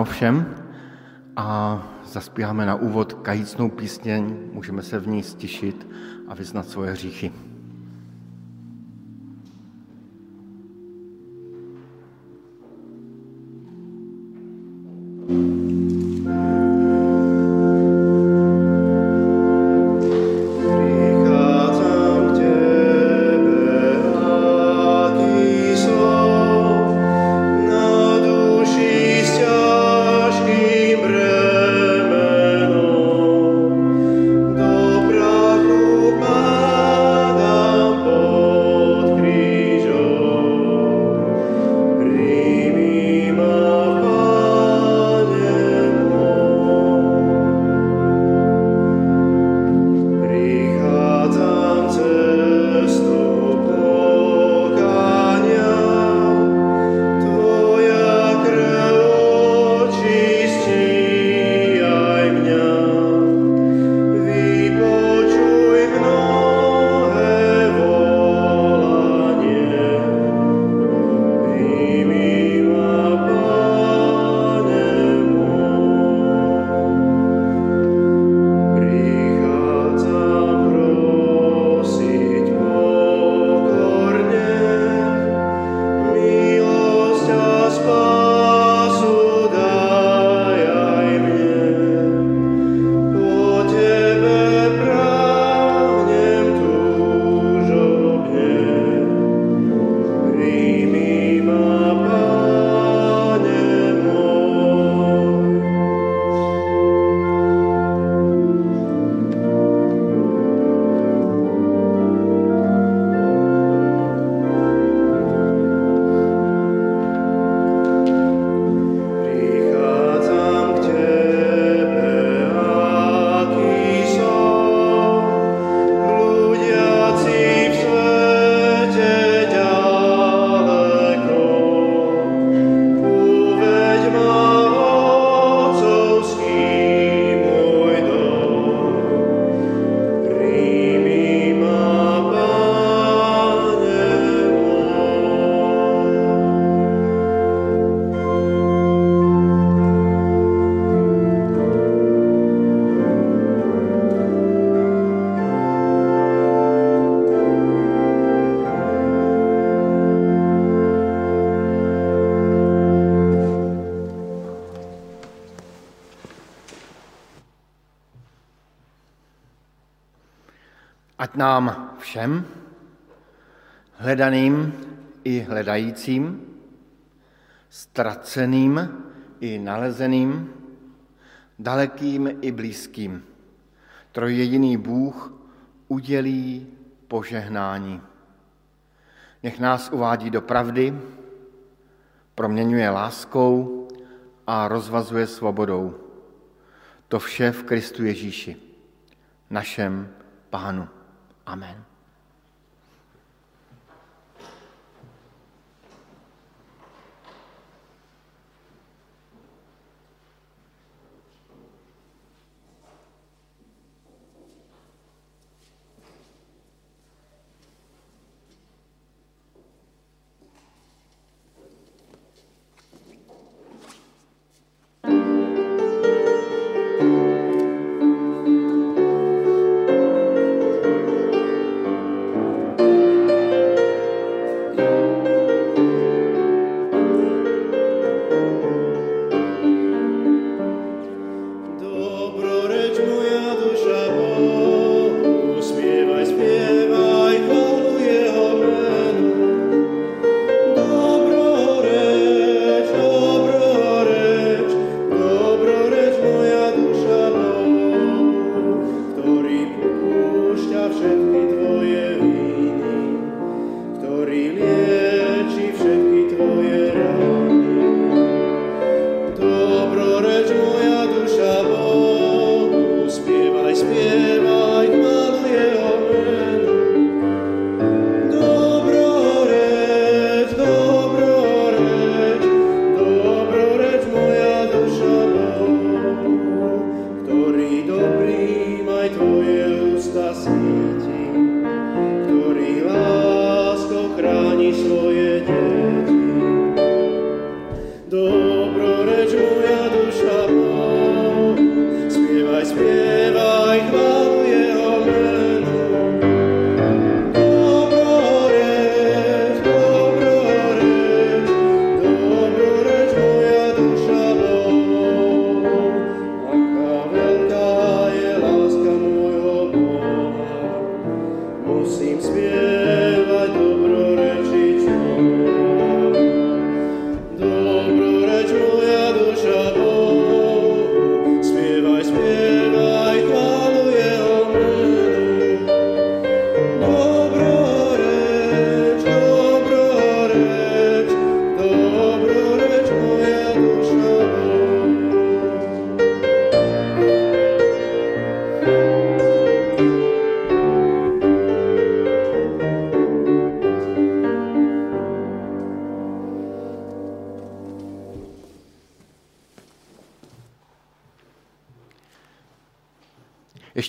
Ráno všem a zaspíváme na úvod kajícnou písněň, můžeme se v ní stišit a vyznat svoje hříchy. Ať nám všem, hledaným i hledajícím, ztraceným i nalezeným, dalekým i blízkým, trojjediný Bůh udělí požehnání. Nech nás uvádí do pravdy, proměňuje láskou a rozvazuje svobodou. To vše v Kristu Ježíši, našem Pánu. Amen.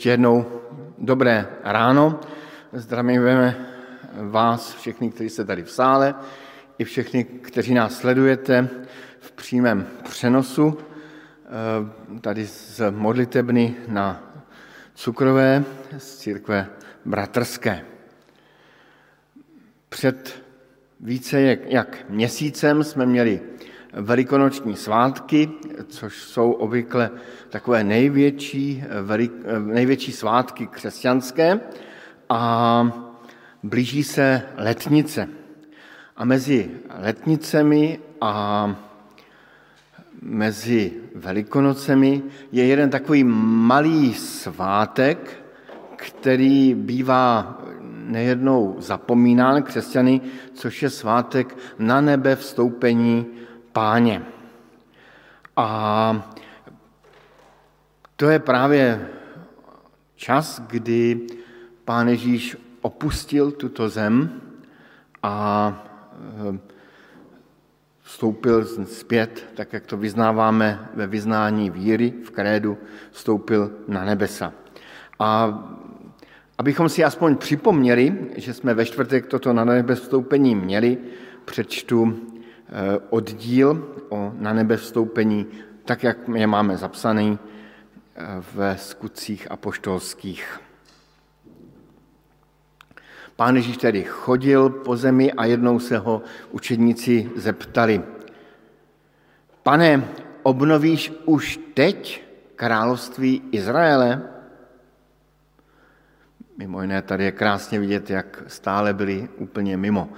Ještě jednou dobré ráno. Zdravíme vás všechny, kteří jste tady v sále, i všechny, kteří nás sledujete v přímém přenosu eh, tady z modlitebny na Cukrové z církve bratrské. Před více jak, jak měsícem jsme měli velikonoční svátky, což jsou obvykle takové největší, velik, největší svátky křesťanské a blíží se letnice. A mezi letnicemi a mezi velikonocemi je jeden takový malý svátek, který bývá nejednou zapomínán křesťany, což je svátek na nebe vstoupení páně. A to je právě čas, kdy pán Ježíš opustil tuto zem a eh, vstoupil zpět, tak jak to vyznáváme ve vyznání víry v krédu, vstoupil na nebesa. A abychom si aspoň připomněli, že jsme ve čtvrtek toto na nebe vstoupení měli, přečtu oddíl o na nebe vstoupení, tak jak je máme zapsaný eh, ve skutcích apoštolských. Pán Ježíš tedy chodil po zemi a jednou se ho učedníci zeptali. Pane, obnovíš už teď království Izraele? Mimo jiné, tady je krásně vidět, jak stále byli úplně mimo.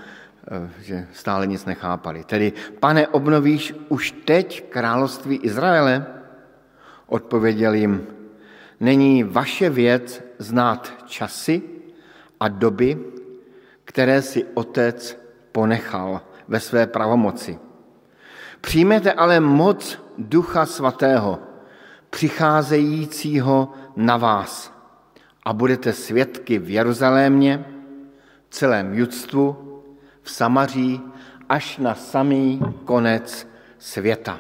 Eh, že stále nic nechápali. Tedy, pane, obnovíš už teď království Izraele? Odpověděl jim, není vaše věc znát časy a doby, které si otec ponechal ve své pravomoci. Přijměte ale moc Ducha Svatého, přicházejícího na vás a budete svědky v Jeruzalémě, celém judstvu, v Samaří až na samý konec světa.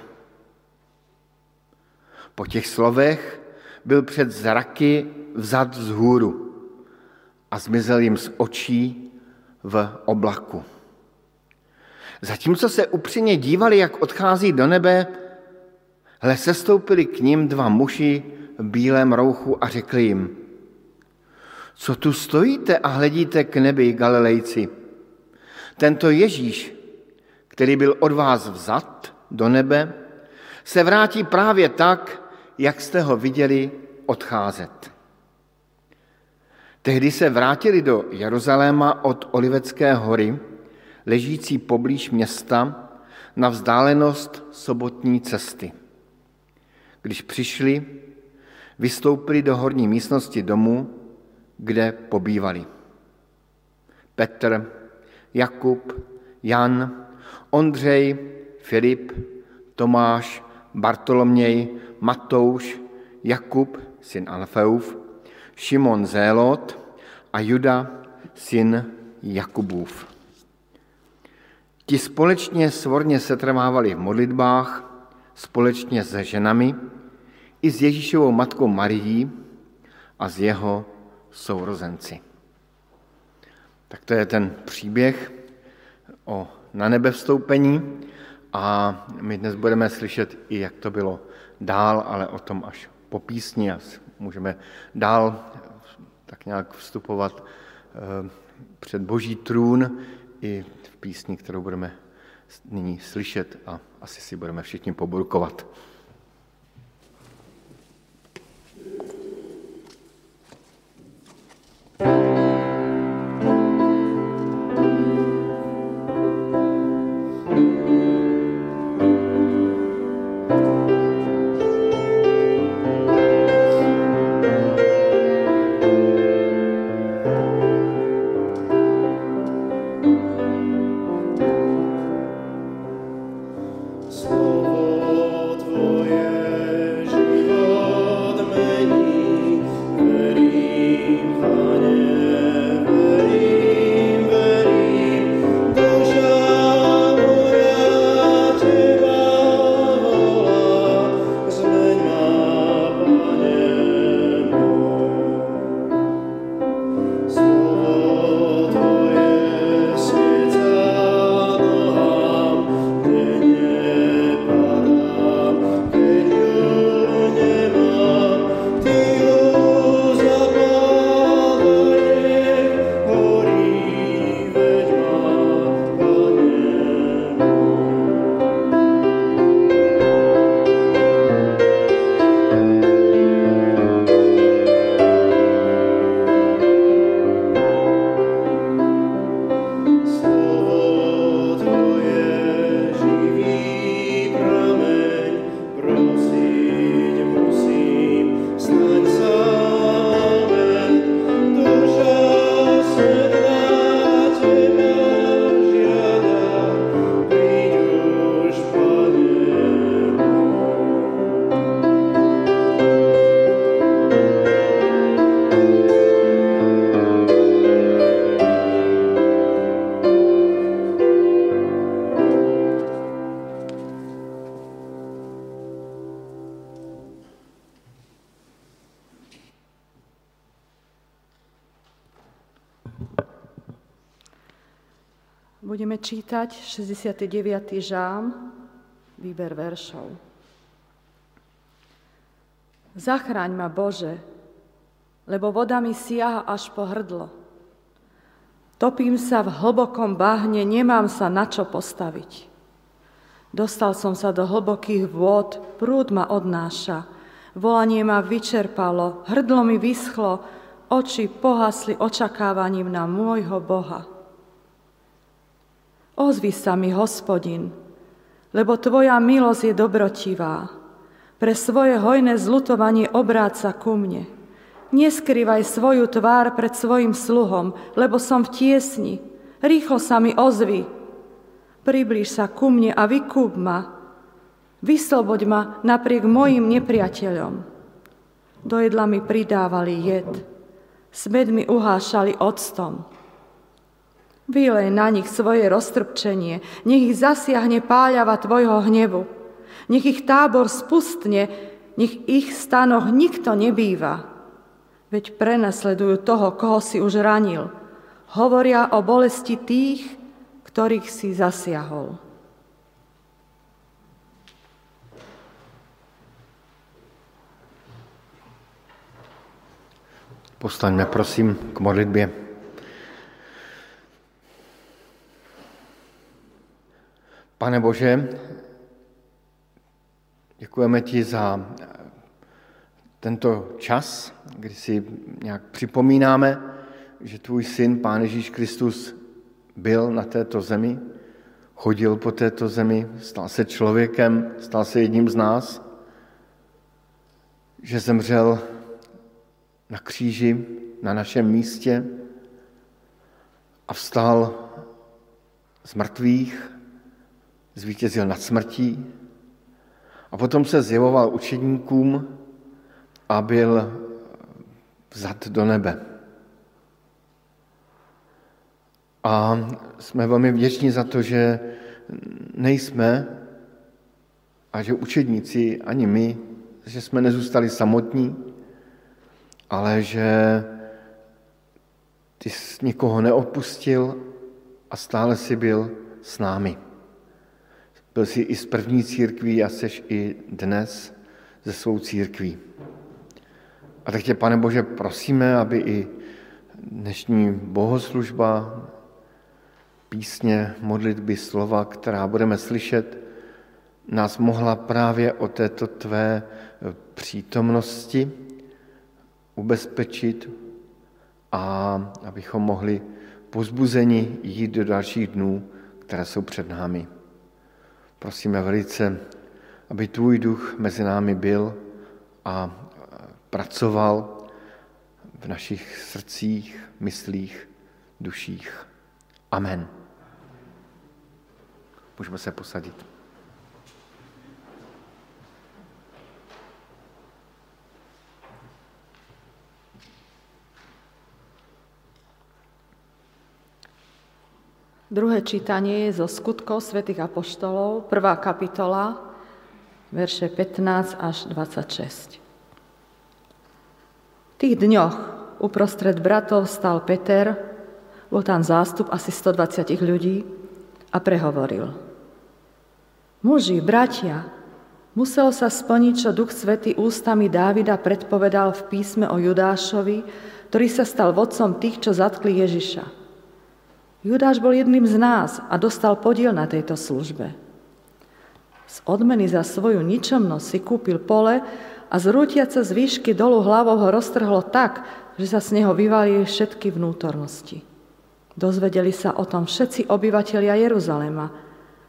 Po těch slovech byl před zraky vzad z hůru a zmizel jim z očí v oblaku. Zatímco se upřímně dívali, jak odchází do nebe, hle sestoupili k ním dva muži v bílém rouchu a řekli jim, co tu stojíte a hledíte k nebi, Galilejci? Tento Ježíš, který byl od vás vzat do nebe, se vrátí právě tak, jak jste ho viděli odcházet. Tehdy se vrátili do Jeruzaléma od Olivecké hory, ležící poblíž města, na vzdálenost sobotní cesty. Když přišli, vystoupili do horní místnosti domu, kde pobývali. Petr, Jakub, Jan, Ondřej, Filip, Tomáš, Bartoloměj, Matouš, Jakub, syn Alfeův, Šimon Zélot a Juda, syn Jakubův. Ti společně svorně setrvávali v modlitbách, společně se ženami, i s Ježíšovou matkou Marií a s jeho sourozenci. Tak to je ten příběh o na nebe vstoupení a my dnes budeme slyšet i, jak to bylo dál, ale o tom až po písni a můžeme dál tak nějak vstupovat eh, před boží trůn i v písni, kterou budeme nyní slyšet a asi si budeme všichni poburkovat. Čítať 69. žám, výber veršov. Zachráň ma, Bože, lebo voda mi siaha až po hrdlo. Topím sa v hlbokom bahne, nemám sa na čo postaviť. Dostal som sa do hlbokých vôd, prúd ma odnáša. Volanie ma vyčerpalo, hrdlo mi vyschlo, oči pohasli očakávaním na môjho Boha. Ozvi sa mi, hospodin, lebo tvoja milosť je dobrotivá. Pre svoje hojné zlutovanie obráca ku mne. Neskrývaj svoju tvár pred svojim sluhom, lebo som v tiesni. Rýchlo sa mi ozvi. Priblíž sa ku mne a vykúp ma. Vysloboď ma napriek mojim nepriateľom. Do jedla mi pridávali jed. Smed mi uhášali octom. Vylej na nich svoje roztrpčenie, nech ich zasiahne páľava tvojho hnevu. Nech ich tábor spustne, nech ich stanoch nikto nebýva. Veď prenasledujú toho, koho si už ranil. Hovoria o bolesti tých, ktorých si zasiahol. Postaňme prosím k modlitbě. Pane Bože, děkujeme ti za tento čas, kdy si nějak připomínáme, že tvůj syn, Pán Ježíš Kristus, byl na této zemi, chodil po této zemi, stal se člověkem, stal se jedním z nás, že zemřel na kříži, na našem místě a vstal z mrtvých zvítězil nad smrtí a potom se zjevoval učedníkům a byl vzat do nebe. A jsme velmi vděční za to, že nejsme a že učedníci, ani my, že jsme nezůstali samotní, ale že ty jsi nikoho neopustil a stále si byl s námi. Byl jsi i z první církví a seš i dnes ze svou církví. A tak tě, pane Bože, prosíme, aby i dnešní bohoslužba, písně, modlitby, slova, která budeme slyšet, nás mohla právě o této tvé přítomnosti ubezpečit a abychom mohli pozbuzeni jít do dalších dnů, které jsou před námi. Prosíme velice, aby tvůj duch mezi námi byl a pracoval v našich srdcích, myslích, duších. Amen. Můžeme se posadit. Druhé čítanie je zo skutkov svätých Apoštolov, prvá kapitola, verše 15 až 26. V tých dňoch uprostred bratov stal Peter, bol tam zástup asi 120 ľudí a prehovoril. Muži, bratia, musel sa splniť, čo Duch Svetý ústami Dávida predpovedal v písme o Judášovi, ktorý sa stal vodcom tých, čo zatkli Ježiša. Judáš bol jedným z nás a dostal podiel na tejto službe. Z odmeny za svoju ničomnosť si kúpil pole a zrútiaca z výšky dolu hlavou ho roztrhlo tak, že sa z neho vyvalili všetky vnútornosti. Dozvedeli sa o tom všetci obyvatelia Jeruzalema,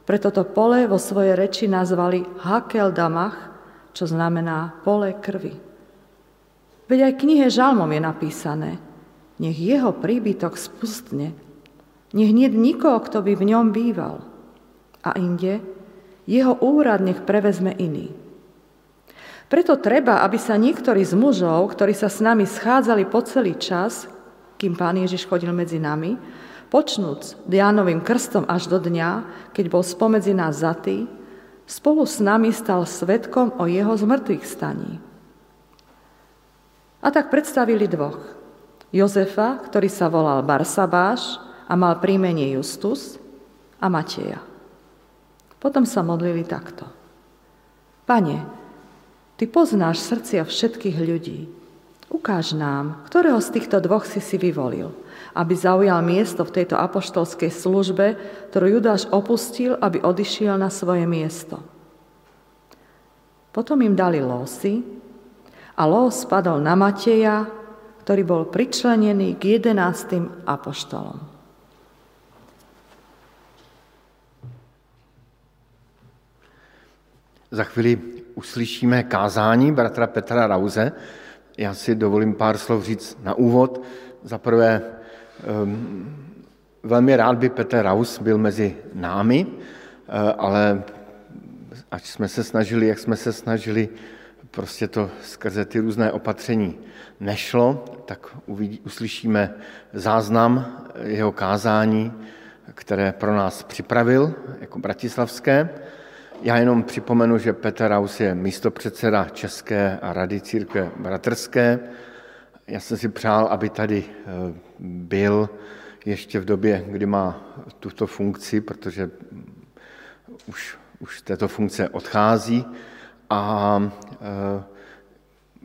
preto to pole vo svojej reči nazvali Hakel Damach, čo znamená pole krvi. Veď aj knihe Žalmom je napísané, nech jeho príbytok spustne nech nie nikoho, kto by v ňom býval. A inde, jeho úrad nech prevezme iný. Preto treba, aby sa niektorí z mužov, ktorí sa s nami schádzali po celý čas, kým pán Ježiš chodil medzi nami, počnúc Dianovým krstom až do dňa, keď bol spomedzi nás zatý, spolu s nami stal svetkom o jeho zmrtvých staní. A tak predstavili dvoch. Jozefa, ktorý sa volal Barsabáš, a mal príjmenie Justus a Mateja. Potom sa modlili takto. Pane, Ty poznáš srdcia všetkých ľudí. Ukáž nám, ktorého z týchto dvoch si si vyvolil, aby zaujal miesto v tejto apoštolskej službe, ktorú Judáš opustil, aby odišiel na svoje miesto. Potom im dali losy a los spadol na Mateja, ktorý bol pričlenený k jedenáctým apoštolom. Za chvíli uslyšíme kázání bratra Petra Rauze. Já si dovolím pár slov říct na úvod. Za prvé, um, velmi rád by Petr Raus byl mezi námi, uh, ale ať jsme se snažili, jak jsme se snažili, prostě to skrze ty různé opatření nešlo, tak uvidí, uslyšíme záznam jeho kázání, které pro nás připravil jako bratislavské. Já jenom připomenu, že Petr Raus je místopředseda České a rady církve bratrské. Já jsem si přál, aby tady eh, byl ještě v době, kdy má tuto funkci, protože už, už této funkce odchází. A eh,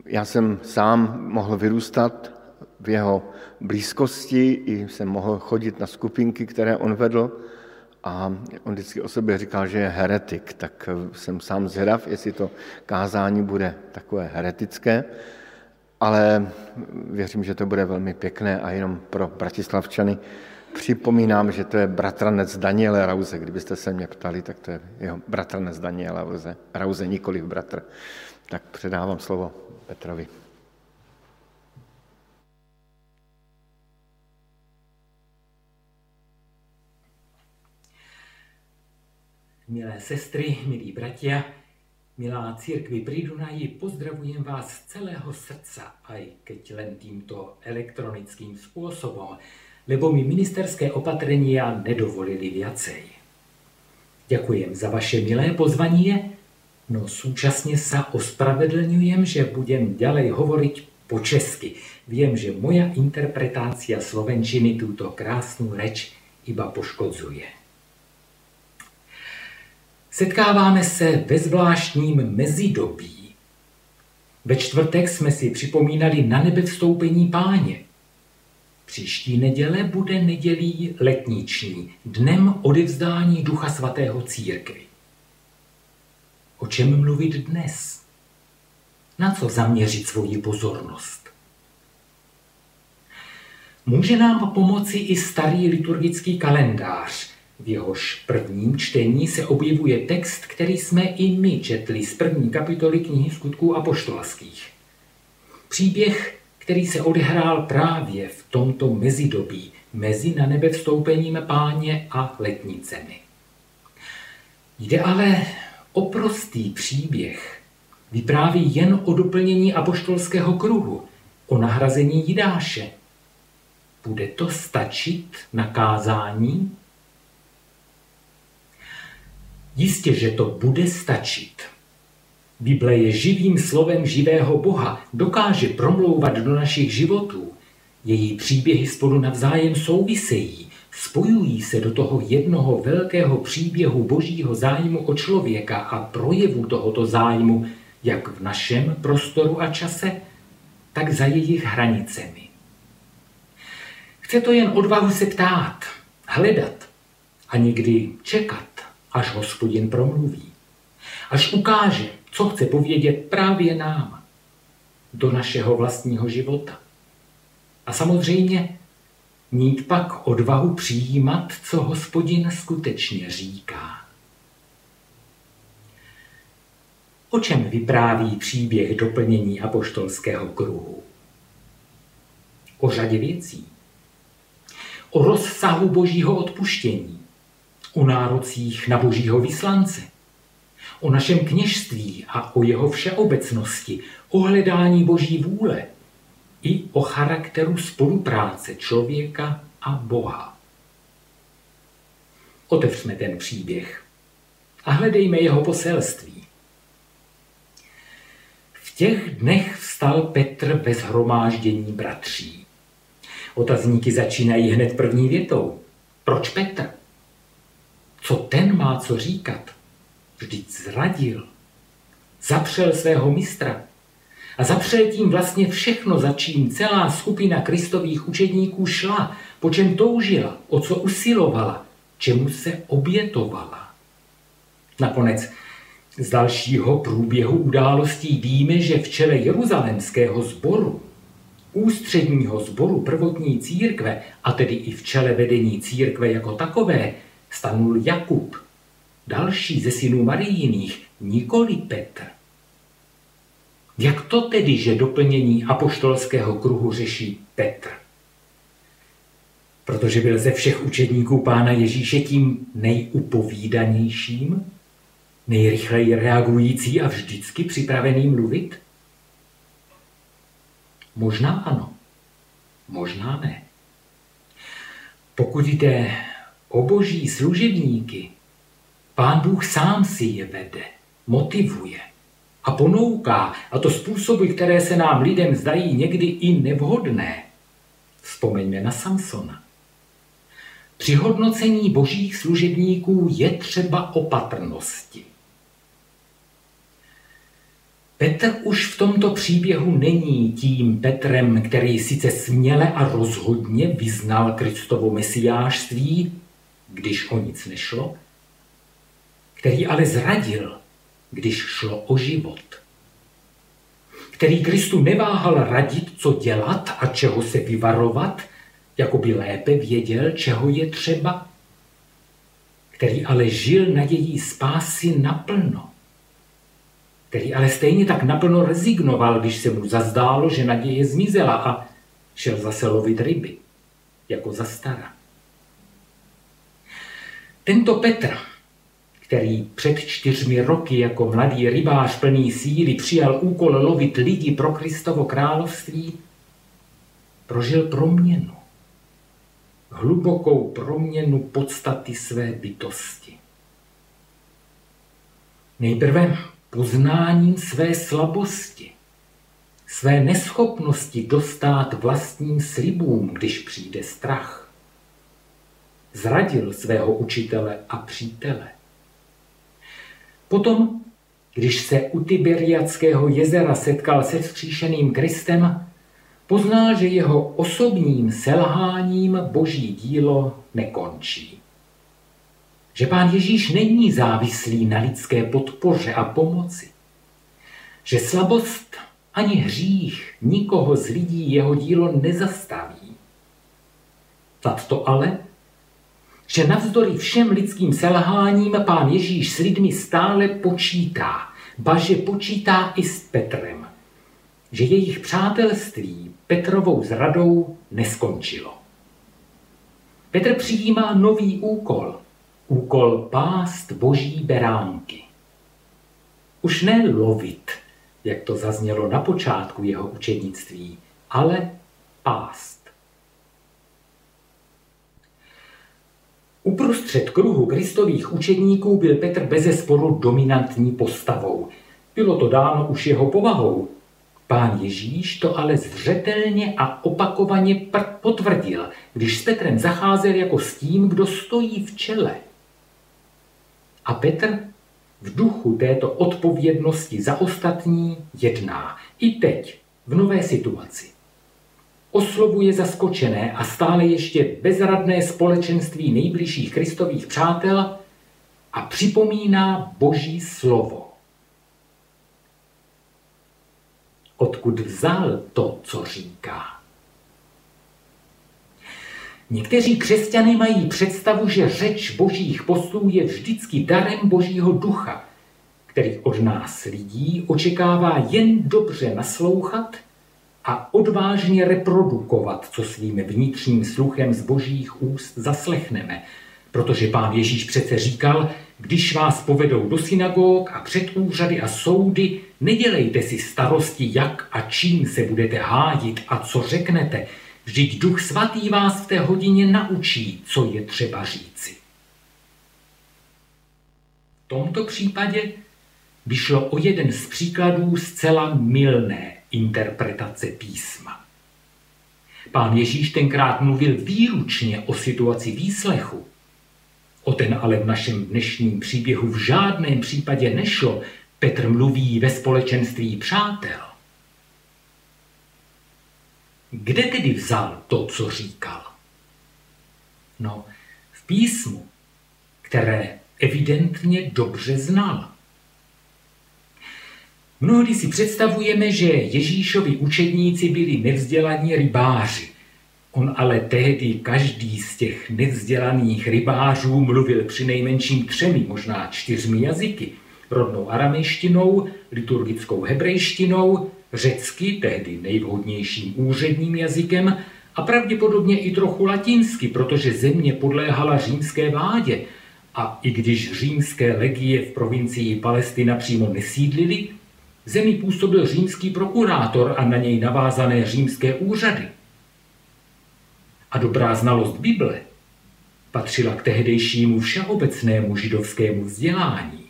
já jsem sám mohl vyrůstat v jeho blízkosti, i jsem mohl chodit na skupinky, které on vedl a on vždycky o sobě říkal, že je heretik, tak jsem sám zvědav, jestli to kázání bude takové heretické, ale věřím, že to bude velmi pěkné a jenom pro bratislavčany připomínám, že to je bratranec Daniele Rauze. Kdybyste se mě ptali, tak to je jeho bratranec Daniela Rauze, Rauze nikoliv bratr. Tak předávám slovo Petrovi. Milé sestry, milí bratia, milá církvi pri Dunaji, pozdravujem vás z celého srdca, aj keď len týmto elektronickým spôsobom, lebo mi ministerské opatrenia nedovolili viacej. Ďakujem za vaše milé pozvanie, no súčasne sa ospravedlňujem, že budem ďalej hovoriť po česky. Viem, že moja interpretácia slovenčiny túto krásnu reč iba poškodzuje. Setkáváme se ve zvláštním mezidobí. Ve čtvrtek jsme si připomínali na nebe vstoupení páně. Příští neděle bude nedělí letniční, dnem odevzdání Ducha Svatého církvi. O čem mluvit dnes? Na co zaměřit svoji pozornost? Může nám pomoci i starý liturgický kalendář, v jehož prvním čtení se objevuje text, který jsme i my četli z první kapitoly knihy skutků apoštolských. Příběh, který se odehrál právě v tomto mezidobí, mezi na nebe vstoupením páně a letnicemi. Jde ale o prostý příběh. Vypráví jen o doplnění apoštolského kruhu, o nahrazení Jidáše. Bude to stačit na kázání? Jistě, že to bude stačit. Bible je živým slovem živého Boha, dokáže promlouvat do našich životů. Její příběhy spolu navzájem souvisejí, spojují se do toho jednoho velkého příběhu božího zájmu o člověka a projevu tohoto zájmu, jak v našem prostoru a čase, tak za jejich hranicemi. Chce to jen odvahu se ptát, hledat a někdy čekat až hospodin promluví. Až ukáže, co chce povědět právě nám do našeho vlastního života. A samozřejmě mít pak odvahu přijímat, co hospodin skutečně říká. O čem vypráví příběh doplnění apoštolského kruhu? O řadě věcí. O rozsahu božího odpuštění o nárocích na božího vyslance, o našem kněžství a o jeho všeobecnosti, o hledání boží vůle i o charakteru spolupráce člověka a Boha. Otevřme ten příběh a hledejme jeho poselství. V těch dnech vstal Petr bez hromáždění bratří. Otazníky začínají hned první větou. Proč Petr? Co ten má co říkat. Vždyť zradil. Zapřel svého mistra. A zapřel tím vlastně všechno, za čím celá skupina kristových učedníků šla, po čem toužila, o co usilovala, čemu se obětovala. Nakonec z dalšího průběhu událostí víme, že v čele jeruzalemského sboru, ústředního sboru prvotní církve, a tedy i v čele vedení církve jako takové, stanul Jakub, další ze synů Marijiných, nikoli Petr. Jak to tedy, že doplnění apoštolského kruhu řeší Petr? Protože byl ze všech učedníků pána Ježíše tím nejupovídanějším, nejrychleji reagující a vždycky připravený mluvit? Možná ano, možná ne. Pokud jde o boží služebníky, pán Bůh sám si je vede, motivuje a ponouká, a to způsoby, které se nám lidem zdají někdy i nevhodné. Vzpomeňme na Samsona. Při hodnocení božích služebníků je třeba opatrnosti. Petr už v tomto příběhu není tím Petrem, který sice směle a rozhodně vyznal Kristovo mesiářství, když o nic nešlo, který ale zradil, když šlo o život. Který Kristu neváhal radit, co dělat a čeho se vyvarovat, jako by lépe věděl, čeho je třeba. Který ale žil nadějí spásy naplno který ale stejně tak naplno rezignoval, když se mu zazdálo, že naděje zmizela a šel zase lovit ryby, jako za stara. Tento Petr, který před čtyřmi roky jako mladý rybář plný síly přijal úkol lovit lidi pro Kristovo království, prožil proměnu. Hlubokou proměnu podstaty své bytosti. Nejprve poznáním své slabosti, své neschopnosti dostat vlastním slibům, když přijde strach. Zradil svého učitele a přítele. Potom, když se u Tiberiackého jezera setkal se vzkříšeným Kristem, poznal, že jeho osobním selháním boží dílo nekončí že pán Ježíš není závislý na lidské podpoře a pomoci, že slabost ani hřích nikoho z lidí jeho dílo nezastaví. Nad to ale, že navzdory všem lidským selháním pán Ježíš s lidmi stále počítá, baže počítá i s Petrem, že jejich přátelství Petrovou zradou neskončilo. Petr přijímá nový úkol – úkol pást boží beránky. Už ne lovit, jak to zaznělo na počátku jeho učednictví, ale pást. Uprostřed kruhu kristových učedníků byl Petr bezesporu dominantní postavou. Bylo to dáno už jeho povahou. Pán Ježíš to ale zřetelně a opakovaně potvrdil, když s Petrem zacházel jako s tím, kdo stojí v čele – a Petr v duchu této odpovědnosti za ostatní jedná. I teď, v nové situaci. Oslovuje zaskočené a stále ještě bezradné společenství nejbližších Kristových přátel a připomíná Boží slovo. Odkud vzal to, co říká? Někteří křesťané mají představu, že řeč božích poslů je vždycky darem božího ducha, který od nás lidí očekává jen dobře naslouchat a odvážně reprodukovat, co svým vnitřním sluchem z božích úst zaslechneme. Protože pán Ježíš přece říkal, když vás povedou do synagóg a před úřady a soudy, nedělejte si starosti, jak a čím se budete hádit a co řeknete, Vždyť Duch Svatý vás v té hodině naučí, co je třeba říci. V tomto případě by šlo o jeden z příkladů zcela milné interpretace písma. Pán Ježíš tenkrát mluvil výručně o situaci výslechu, O ten ale v našem dnešním příběhu v žádném případě nešlo. Petr mluví ve společenství přátel. Kde tedy vzal to, co říkal? No, v písmu, které evidentně dobře znal. Mnohdy si představujeme, že Ježíšovi učedníci byli nevzdělaní rybáři. On ale tehdy každý z těch nevzdělaných rybářů mluvil při nejmenším třemi, možná čtyřmi jazyky. Rodnou aramejštinou, liturgickou hebrejštinou, řecky, tehdy nejvhodnějším úředním jazykem, a pravděpodobně i trochu latinsky, protože země podléhala římské vládě. A i když římské legie v provincii Palestina přímo nesídlili, zemi působil římský prokurátor a na něj navázané římské úřady. A dobrá znalost Bible patřila k tehdejšímu všeobecnému židovskému vzdělání.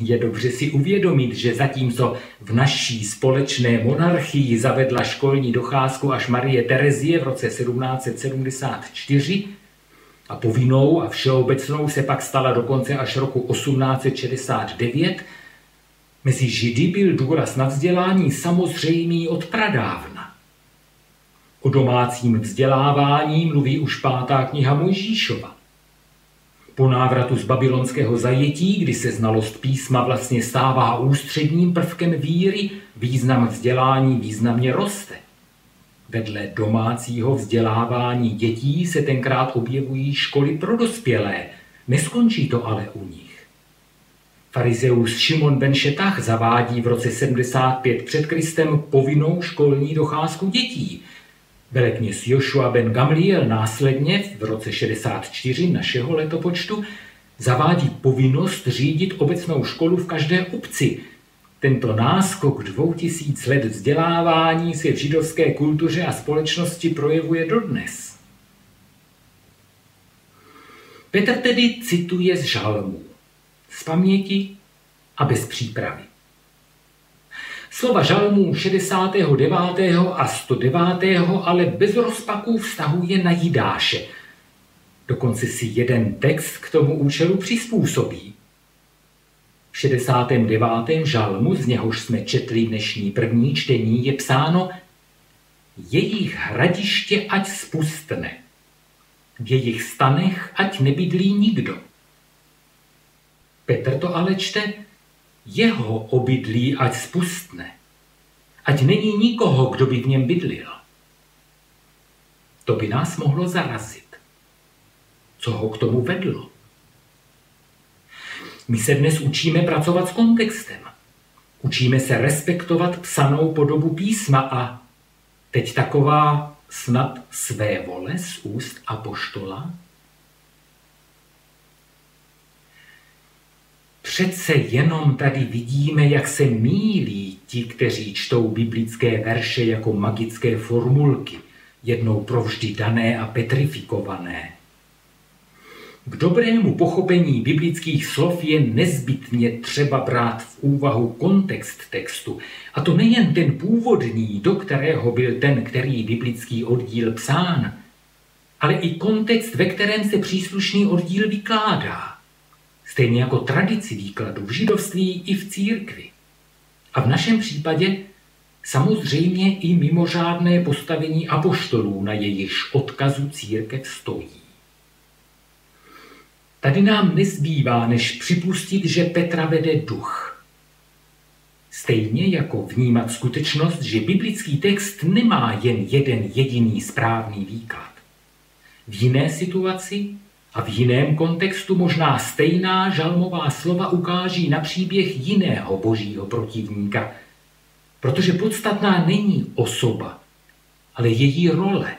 Je dobře si uvědomit, že zatímco v naší společné monarchii zavedla školní docházku až Marie Terezie v roce 1774 a povinnou a všeobecnou se pak stala dokonce až roku 1869, mezi Židy byl důraz na vzdělání samozřejmý od pradávna. O domácím vzdělávání mluví už pátá kniha Mojžíšova. Po návratu z babylonského zajetí, kdy se znalost písma vlastně stává ústředním prvkem víry, význam vzdělání významně roste. Vedle domácího vzdělávání dětí se tenkrát objevují školy pro dospělé. Neskončí to ale u nich. Farizeus Šimon ben Šetach zavádí v roce 75 před Kristem povinnou školní docházku dětí – Velekněz Joshua ben Gamliel následně v roce 64 našeho letopočtu zavádí povinnost řídit obecnou školu v každé obci. Tento náskok dvou tisíc let vzdělávání se v židovské kultuře a společnosti projevuje dodnes. Petr tedy cituje z žalmů, z paměti a bez přípravy. Slova žalmů 69. a 109. ale bez rozpaků vztahuje na Jidáše. Dokonce si jeden text k tomu účelu přizpůsobí. V 69. žalmu, z něhož jsme četli dnešní první čtení, je psáno Jejich hradiště ať spustne, v jejich stanech ať nebydlí nikdo. Petr to ale čte jeho obydlí ať spustne. Ať není nikoho, kdo by v něm bydlil. To by nás mohlo zarazit. Co ho k tomu vedlo? My se dnes učíme pracovat s kontextem. Učíme se respektovat psanou podobu písma a teď taková snad své vole z úst apoštola Přece jenom tady vidíme, jak se mílí ti, kteří čtou biblické verše jako magické formulky, jednou provždy dané a petrifikované. K dobrému pochopení biblických slov je nezbytně třeba brát v úvahu kontext textu, a to nejen ten původní, do kterého byl ten, který biblický oddíl psán, ale i kontext, ve kterém se příslušný oddíl vykládá stejně jako tradici výkladu v židovství i v církvi. A v našem případě samozřejmě i mimořádné postavení apoštolů, na jejichž odkazu církev stojí. Tady nám nezbývá, než připustit, že Petra vede duch. Stejně jako vnímat skutečnost, že biblický text nemá jen jeden jediný správný výklad. V jiné situaci a v jiném kontextu možná stejná žalmová slova ukáží na příběh jiného božího protivníka, protože podstatná není osoba, ale její role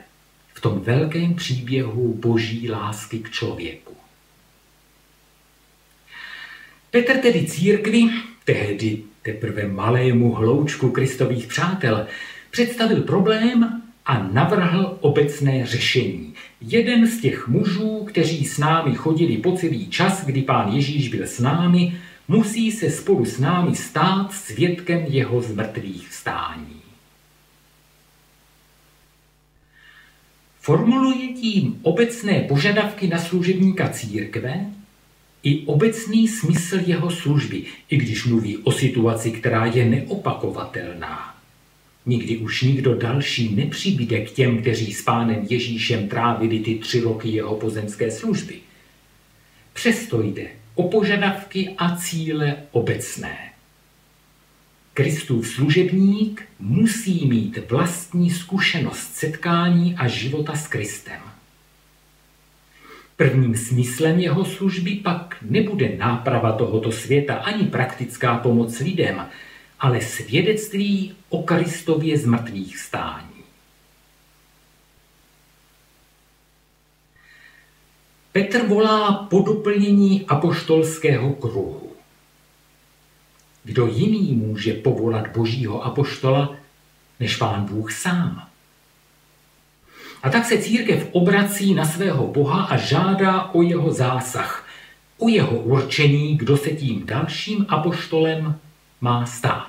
v tom velkém příběhu boží lásky k člověku. Petr tedy církvi, tehdy teprve malému hloučku kristových přátel, představil problém a navrhl obecné řešení. Jeden z těch mužů, kteří s námi chodili po celý čas, kdy pán Ježíš byl s námi, musí se spolu s námi stát svědkem jeho zmrtvých vstání. Formuluje tím obecné požadavky na služebníka církve i obecný smysl jeho služby, i když mluví o situaci, která je neopakovatelná. Nikdy už nikdo další nepřibyde k těm, kteří s pánem Ježíšem trávili ty tři roky jeho pozemské služby. Přesto jde o požadavky a cíle obecné. Kristův služebník musí mít vlastní zkušenost setkání a života s Kristem. Prvním smyslem jeho služby pak nebude náprava tohoto světa ani praktická pomoc lidem, ale svědectví o Kristově z mrtvých stání. Petr volá po doplnění apoštolského kruhu. Kdo jiný může povolat božího apoštola, než pán Bůh sám? A tak se církev obrací na svého Boha a žádá o jeho zásah, o jeho určení, kdo se tím dalším apoštolem má stát.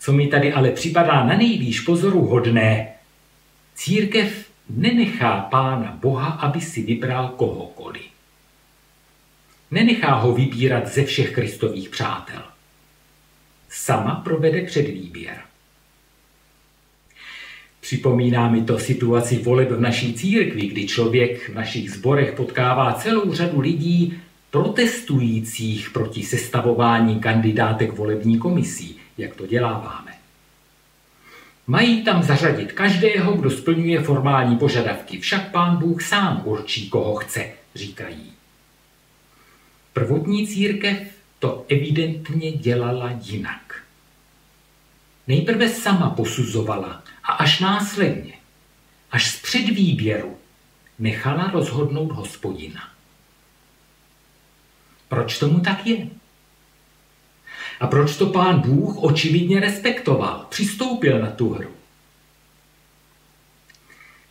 Co mi tady ale připadá na nejvýš pozoruhodné, církev nenechá pána Boha, aby si vybral kohokoliv. Nenechá ho vybírat ze všech kristových přátel. Sama provede předvýběr. Připomíná mi to situaci voleb v naší církvi, kdy člověk v našich zborech potkává celou řadu lidí protestujících proti sestavování kandidátek volební komisí, jak to děláváme. Mají tam zařadit každého, kdo splňuje formální požadavky, však pán Bůh sám určí, koho chce, říkají. Prvotní církev to evidentně dělala jinak. Nejprve sama posuzovala a až následně, až z předvýběru, nechala rozhodnout hospodina. Proč tomu tak je? A proč to pán Bůh očividně respektoval, přistoupil na tu hru?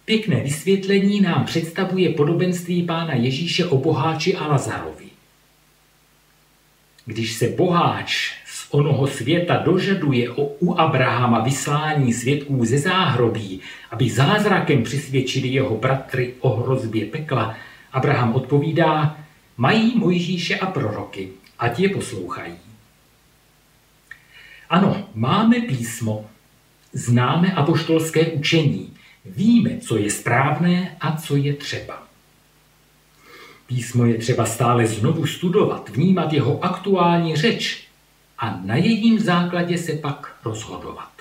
Pěkné vysvětlení nám představuje podobenství pána Ježíše o boháči a Lazarovi. Když se boháč z onoho světa dožaduje o u Abrahama vyslání svědků ze záhrobí, aby zázrakem přisvědčili jeho bratry o hrozbě pekla, Abraham odpovídá, mají Mojžíše a proroky, ať je poslouchají. Ano, máme písmo, známe apoštolské učení, víme, co je správné a co je třeba. Písmo je třeba stále znovu studovat, vnímat jeho aktuální řeč a na jejím základě se pak rozhodovat.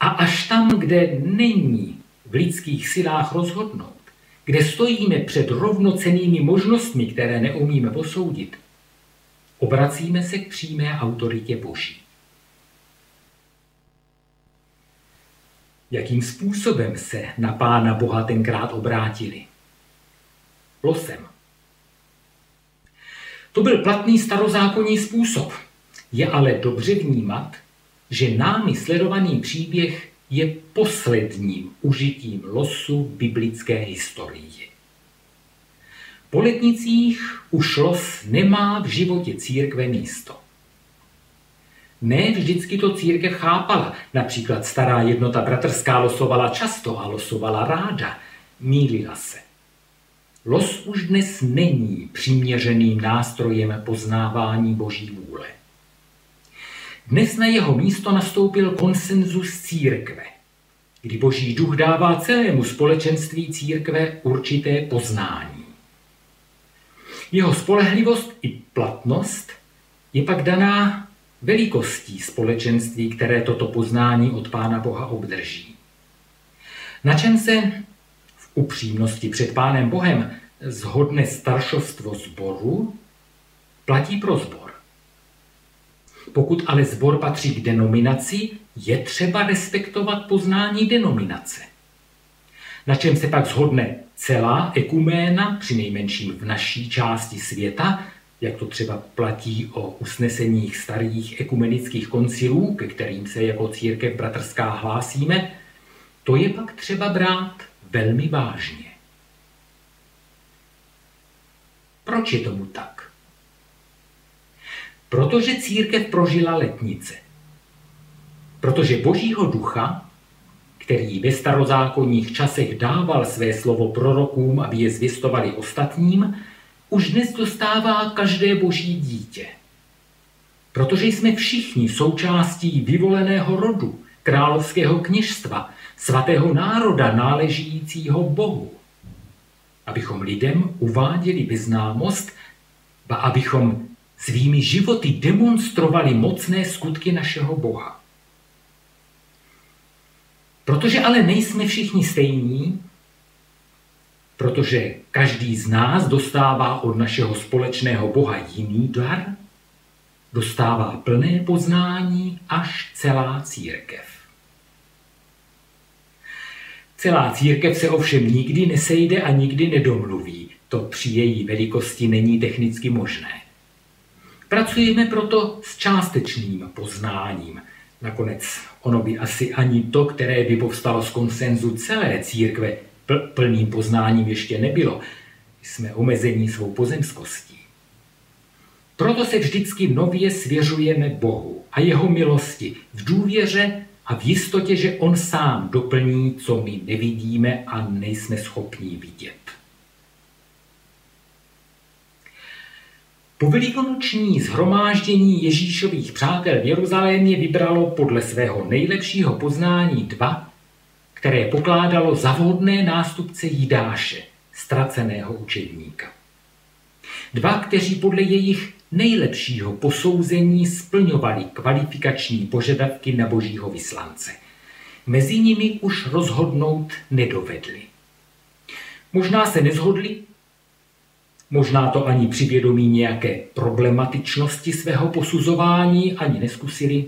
A až tam, kde není v lidských silách rozhodnout, kde stojíme před rovnocenými možnostmi, které neumíme posoudit, obracíme se k přímé autoritě Boží. Jakým způsobem se na Pána Boha tenkrát obrátili? losem. To byl platný starozákonní způsob. Je ale dobře vnímat, že námi sledovaný příběh je posledním užitím losu biblické historie. Po letnicích už los nemá v životě církve místo. Ne vždycky to církev chápala. Například stará jednota bratrská losovala často a losovala ráda. Mýlila se. Los už dnes není přiměřeným nástrojem poznávání Boží vůle. Dnes na jeho místo nastoupil konsenzus církve, kdy Boží duch dává celému společenství církve určité poznání. Jeho spolehlivost i platnost je pak daná velikostí společenství, které toto poznání od Pána Boha obdrží. Na čem se upřímnosti před Pánem Bohem zhodne staršovstvo zboru, platí pro zbor. Pokud ale zbor patří k denominaci, je třeba respektovat poznání denominace. Na čem se pak zhodne celá ekuména, při nejmenším v naší části světa, jak to třeba platí o usneseních starých ekumenických koncilů, ke kterým se jako církev bratrská hlásíme, to je pak třeba brát velmi vážně. Proč je tomu tak? Protože církev prožila letnice. Protože božího ducha který ve starozákonních časech dával své slovo prorokům, aby je zvěstovali ostatním, už dnes dostává každé boží dítě. Protože jsme všichni součástí vyvoleného rodu, královského kněžstva, svatého národa náležícího Bohu. Abychom lidem uváděli vyznámost, a abychom svými životy demonstrovali mocné skutky našeho Boha. Protože ale nejsme všichni stejní, protože každý z nás dostává od našeho společného Boha jiný dar, dostává plné poznání až celá církev. Celá církev se ovšem nikdy nesejde a nikdy nedomluví. To při její velikosti není technicky možné. Pracujeme proto s částečným poznáním. Nakonec ono by asi ani to, které by povstalo z konsenzu celé církve, pl- plným poznáním ještě nebylo. Jsme omezení svou pozemskostí. Proto se vždycky nově svěřujeme Bohu a jeho milosti v důvěře a v jistotě, že On sám doplní, co my nevidíme a nejsme schopní vidět. Po velikonoční zhromáždění Ježíšových přátel v Jeruzalémě vybralo podle svého nejlepšího poznání dva, které pokládalo za vhodné nástupce Jidáše, ztraceného učedníka. Dva, kteří podle jejich nejlepšího posouzení splňovali kvalifikační požadavky na božího vyslance. Mezi nimi už rozhodnout nedovedli. Možná se nezhodli, možná to ani při vědomí nějaké problematičnosti svého posuzování ani neskusili,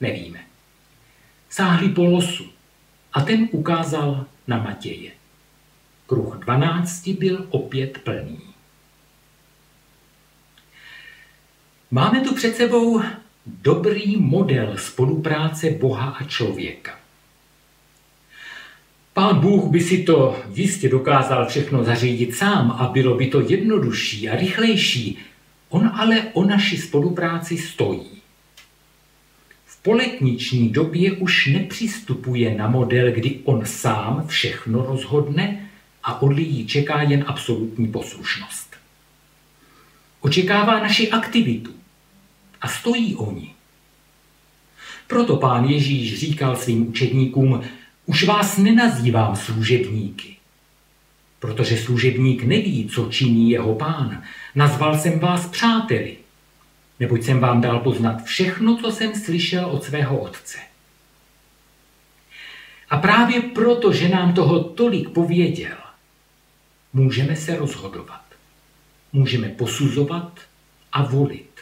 nevíme. Sáhli po losu a ten ukázal na Matěje. Kruh 12 byl opět plný. Máme tu před sebou dobrý model spolupráce Boha a člověka. Pán Bůh by si to jistě dokázal všechno zařídit sám a bylo by to jednodušší a rychlejší. On ale o naši spolupráci stojí. V poletniční době už nepřistupuje na model, kdy on sám všechno rozhodne a od lidí čeká jen absolutní poslušnost. Očekává naši aktivitu, a stojí oni. Proto pán Ježíš říkal svým učedníkům, už vás nenazývám služebníky, protože služebník neví, co činí jeho pán. Nazval jsem vás přáteli, neboť jsem vám dal poznat všechno, co jsem slyšel od svého otce. A právě proto, že nám toho tolik pověděl, můžeme se rozhodovat. Můžeme posuzovat a volit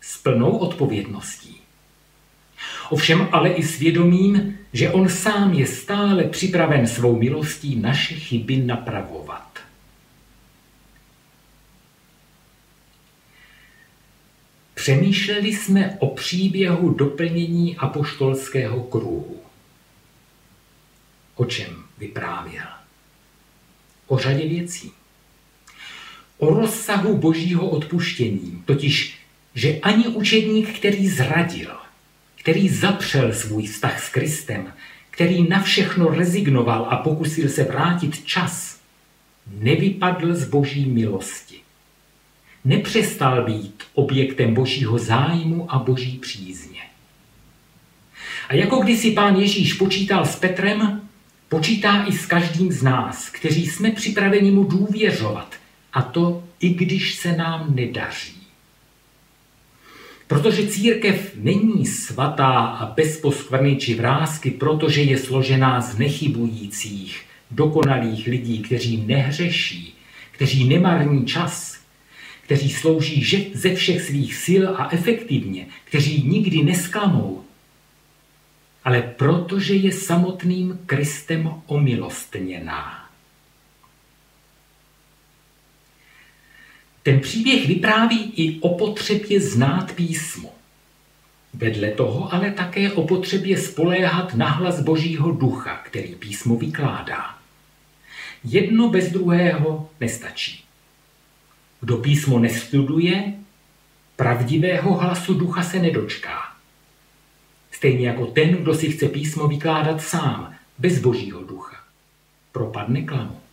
s plnou odpovědností. Ovšem ale i svědomím, že on sám je stále připraven svou milostí naše chyby napravovat. Přemýšleli jsme o příběhu doplnění apoštolského kruhu. O čem vyprávěl? O řadě věcí. O rozsahu božího odpuštění, totiž že ani učedník, který zradil, který zapřel svůj vztah s Kristem, který na všechno rezignoval a pokusil se vrátit čas, nevypadl z boží milosti. Nepřestal být objektem božího zájmu a boží přízně. A jako když si pán Ježíš počítal s Petrem, počítá i s každým z nás, kteří jsme připraveni mu důvěřovat, a to i když se nám nedaří. Protože církev není svatá a bez poskvrny či vrázky, protože je složená z nechybujících, dokonalých lidí, kteří nehřeší, kteří nemarní čas, kteří slouží ze všech svých sil a efektivně, kteří nikdy nesklamou, ale protože je samotným Kristem omilostněná. Ten příběh vypráví i o potřebě znát písmo. Vedle toho ale také o potřebě spoléhat na hlas Božího ducha, který písmo vykládá. Jedno bez druhého nestačí. Kdo písmo nestuduje, pravdivého hlasu ducha se nedočká. Stejně jako ten, kdo si chce písmo vykládat sám, bez božího ducha propadne klamu.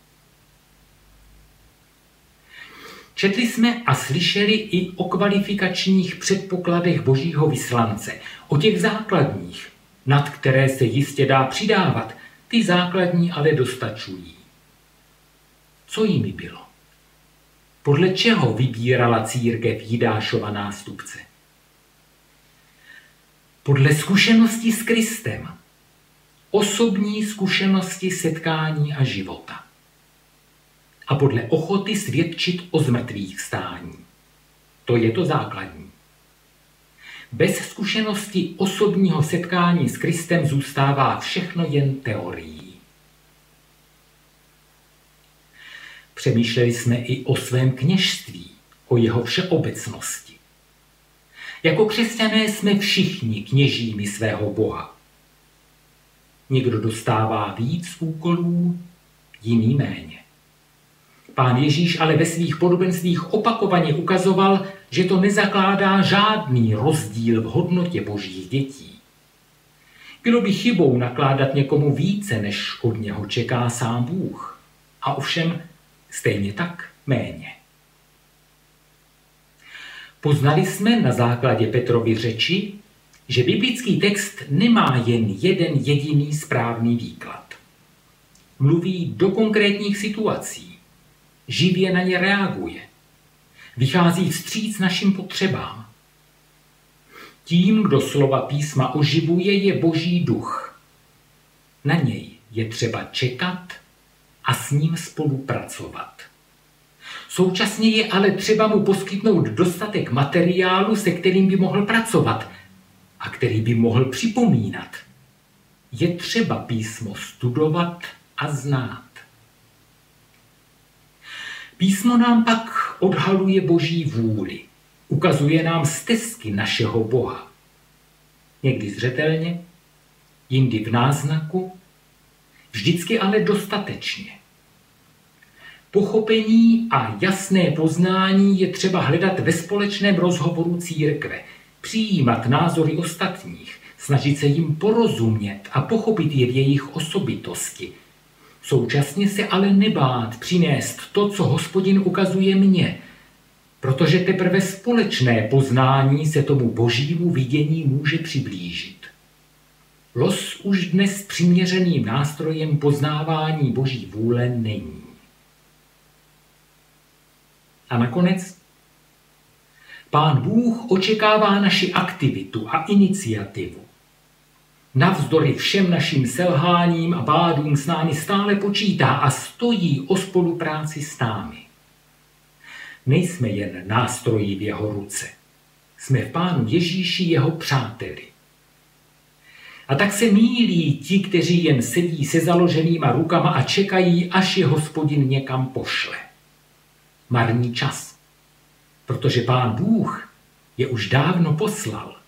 Četli jsme a slyšeli i o kvalifikačních předpokladech božího vyslance, o těch základních, nad které se jistě dá přidávat. Ty základní ale dostačují. Co jimi bylo? Podle čeho vybírala církev Jidášova nástupce? Podle zkušenosti s Kristem, osobní zkušenosti setkání a života. A podle ochoty svědčit o zmrtvých stání. To je to základní. Bez zkušenosti osobního setkání s Kristem zůstává všechno jen teorií. Přemýšleli jsme i o svém kněžství, o jeho všeobecnosti. Jako křesťané jsme všichni kněžími svého Boha. Někdo dostává víc úkolů, jiný méně. Pán Ježíš ale ve svých podobenstvích opakovaně ukazoval, že to nezakládá žádný rozdíl v hodnotě božích dětí. Bylo by chybou nakládat někomu více, než od něho čeká sám Bůh. A ovšem stejně tak méně. Poznali jsme na základě Petrovy řeči, že biblický text nemá jen jeden jediný správný výklad. Mluví do konkrétních situací, živě na ně reaguje, vychází vstříc našim potřebám. Tím, kdo slova písma oživuje, je boží duch. Na něj je třeba čekat a s ním spolupracovat. Současně je ale třeba mu poskytnout dostatek materiálu, se kterým by mohl pracovat a který by mohl připomínat. Je třeba písmo studovat a znát. Písmo nám pak odhaluje boží vůli, ukazuje nám stezky našeho Boha. Někdy zřetelně, jindy v náznaku, vždycky ale dostatečně. Pochopení a jasné poznání je třeba hledat ve společném rozhovoru církve, přijímat názory ostatních, snažit se jim porozumět a pochopit je v jejich osobitosti. Současně se ale nebát přinést to, co hospodin ukazuje mně, protože teprve společné poznání se tomu božímu vidění může přiblížit. Los už dnes přiměřeným nástrojem poznávání boží vůle není. A nakonec Pán Bůh očekává naši aktivitu a iniciativu. Navzdory všem našim selháním a bádům s námi stále počítá a stojí o spolupráci s námi. Nejsme jen nástroji v jeho ruce. Jsme v Pánu Ježíši jeho přáteli. A tak se mílí ti, kteří jen sedí se založenýma rukama a čekají, až je hospodin někam pošle. Marní čas. Protože pán Bůh je už dávno poslal.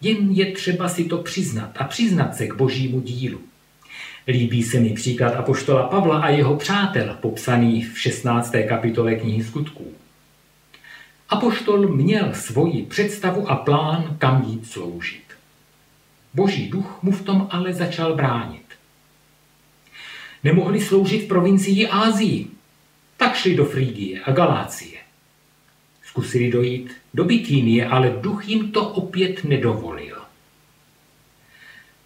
Jen je třeba si to přiznat a přiznat se k božímu dílu. Líbí se mi příklad apoštola Pavla a jeho přátel, popsaný v 16. kapitole knihy skutků. Apoštol měl svoji představu a plán, kam jít sloužit. Boží duch mu v tom ale začal bránit. Nemohli sloužit v provincii Ázii, tak šli do Frígie a Galácie. Zkusili dojít do Bitínie, ale duch jim to opět nedovolil.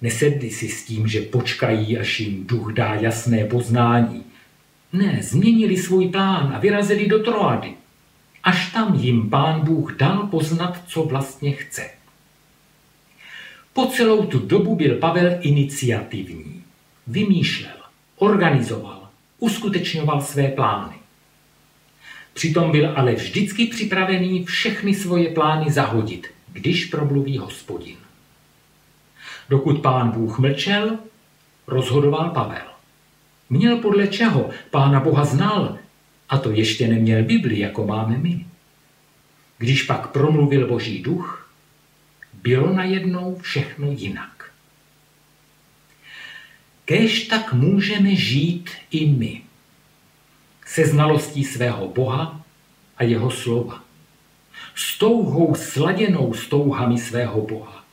Nesedli si s tím, že počkají, až jim duch dá jasné poznání. Ne, změnili svůj plán a vyrazili do Troady. Až tam jim pán Bůh dal poznat, co vlastně chce. Po celou tu dobu byl Pavel iniciativní. Vymýšlel, organizoval, uskutečňoval své plány. Přitom byl ale vždycky připravený všechny svoje plány zahodit, když promluví hospodin. Dokud pán Bůh mlčel, rozhodoval Pavel. Měl podle čeho pána Boha znal, a to ještě neměl Bibli, jako máme my. Když pak promluvil Boží duch, bylo najednou všechno jinak. Kéž tak můžeme žít i my. Se znalostí svého Boha a jeho slova. S touhou sladěnou s touhami svého Boha.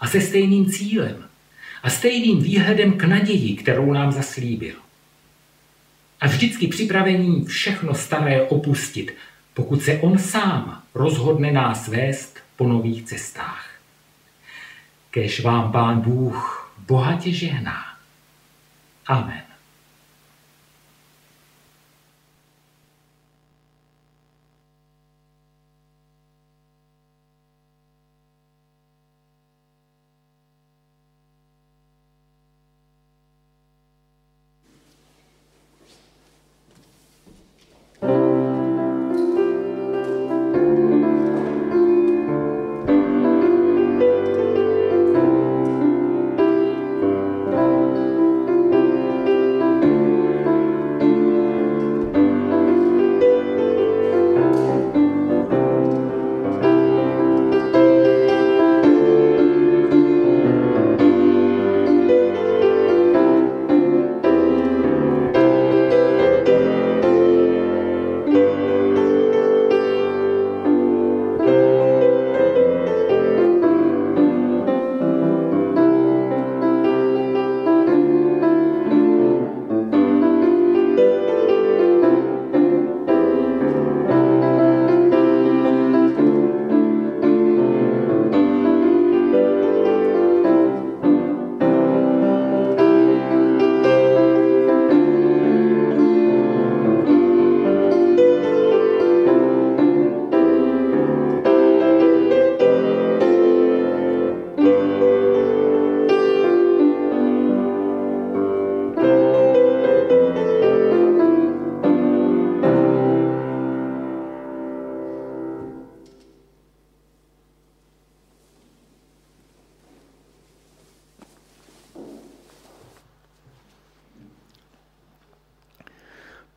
A se stejným cílem. a stejným výhledem k naději, kterou nám zaslíbil. A vždycky připravení všechno staré opustit, pokud se on sám rozhodne nás vést po nových cestách. Kež vám pán Bůh bohatě žehná. Amen.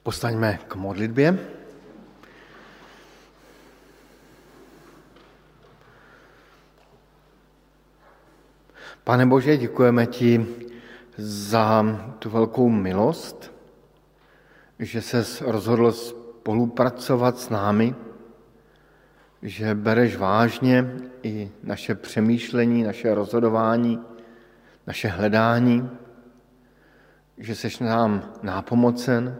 Postaňme k modlitbě. Pane Bože, děkujeme ti za tu velkou milost, že se rozhodl spolupracovat s námi, že bereš vážně i naše přemýšlení, naše rozhodování, naše hledání, že seš nám nápomocen,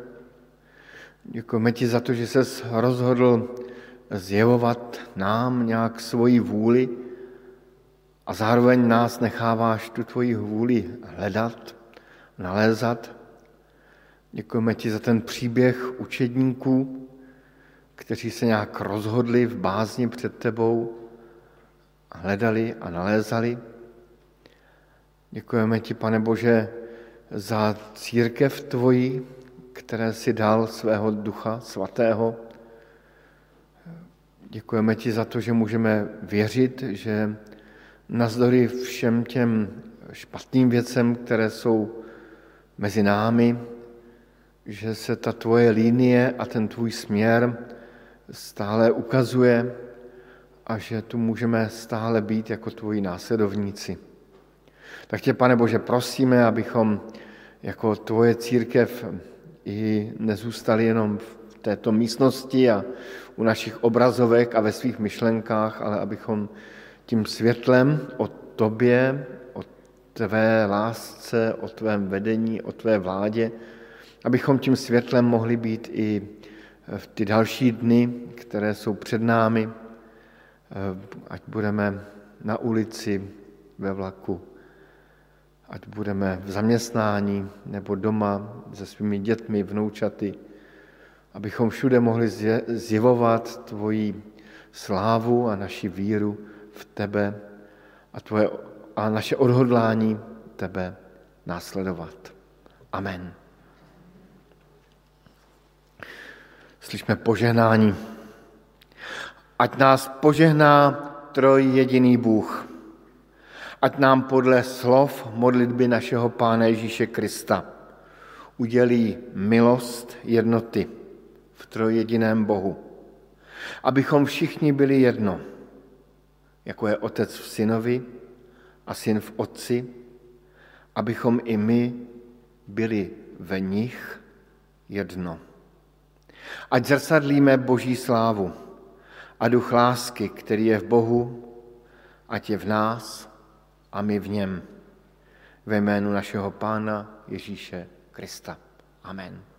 Děkujeme ti za to, že ses rozhodl zjevovat nám nějak svoji vůli a zároveň nás necháváš tu tvoji vůli hledat, nalézat. Děkujeme ti za ten příběh učedníků, kteří se nějak rozhodli v bázni před tebou, hledali a nalézali. Děkujeme ti, pane Bože, za církev tvoji, které si dal svého ducha svatého. Děkujeme ti za to, že můžeme věřit, že nazdory všem těm špatným věcem, které jsou mezi námi, že se ta tvoje linie a ten tvůj směr stále ukazuje a že tu můžeme stále být jako tvoji následovníci. Tak tě, pane Bože, prosíme, abychom jako tvoje církev i nezůstali jenom v této místnosti a u našich obrazovek a ve svých myšlenkách, ale abychom tím světlem o tobě, o tvé lásce, o tvém vedení, o tvé vládě, abychom tím světlem mohli být i v ty další dny, které jsou před námi, ať budeme na ulici, ve vlaku, ať budeme v zaměstnání nebo doma se svými dětmi, vnoučaty, abychom všude mohli zjevovat tvoji slávu a naši víru v tebe a, tvoje, a naše odhodlání tebe následovat. Amen. Slyšme požehnání. Ať nás požehná troj jediný Bůh, ať nám podle slov modlitby našeho Pána Ježíše Krista udělí milost jednoty v trojjediném Bohu, abychom všichni byli jedno, jako je Otec v synovi a syn v Otci, abychom i my byli ve nich jedno. Ať zrcadlíme Boží slávu a duch lásky, který je v Bohu, ať je v nás a my v něm. ve jménu našeho Pána Ježíše Krista. Amen.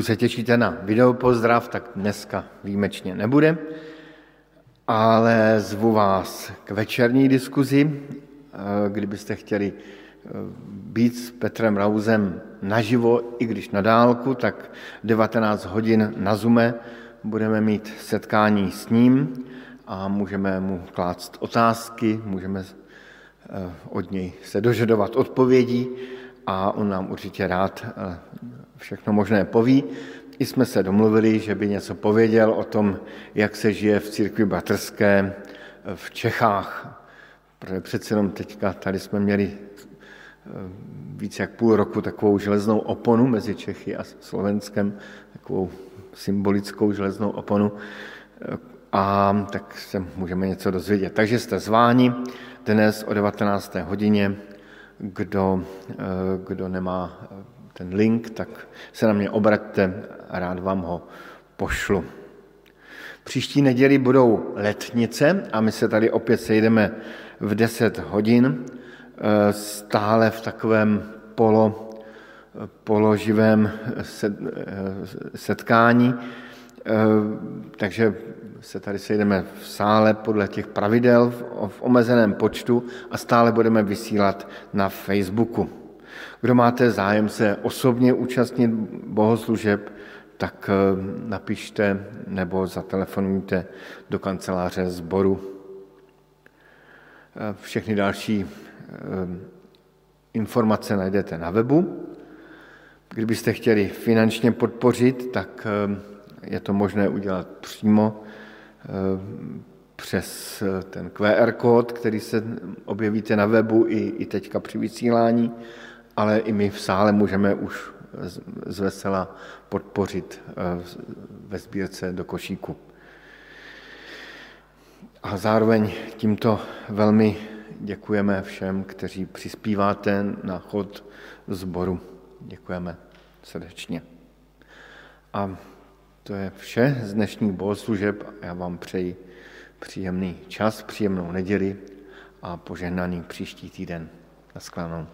Pokud se těšíte na videopozdrav, tak dneska výjimečně nebude, ale zvu vás k večerní diskuzi. Eh, kdybyste chtěli eh, být s Petrem Rauzem naživo, i když na dálku, tak 19 hodin na Zume budeme mít setkání s ním a můžeme mu klást otázky, můžeme eh, od něj se dožadovat odpovědí a on nám určitě rád všechno možné poví. I jsme se domluvili, že by něco pověděl o tom, jak se žije v církvi batrské v Čechách. Protože přeci jenom teďka tady jsme měli eh, víc jak půl roku takovou železnou oponu mezi Čechy a Slovenskem, takovou symbolickou železnou oponu. Eh, a tak se můžeme něco dozvědět. Takže jste zváni dnes o 19. hodině, kdo, eh, kdo nemá ten link, tak se na mě obraťte a rád vám ho pošlu. Příští neděli budou letnice a my se tady opět sejdeme v 10 hodin, eh, stále v takovém polo, položivém eh, setkání. Eh, takže se tady sejdeme v sále podle těch pravidel v omezeném počtu a stále budeme vysílat na Facebooku. Kdo máte zájem se osobně účastnit bohoslužeb, tak eh, napište nebo zatelefonujte do kanceláře sboru. Eh, všechny další eh, informace najdete na webu. Kdybyste chtěli finančně podpořit, tak je to možné udělat přímo přes ten QR kód, který se objevíte na webu i, i teďka při vysílání ale i my v sále můžeme už z vesela podpořit eh, ve sbírce do košíku. A zároveň tímto velmi děkujeme všem, kteří přispíváte na chod zboru. Děkujeme srdečně. A to je vše z dnešních bohoslužeb. Já vám přeji příjemný čas, příjemnou neděli a požehnaný příští týden. Naschledanou.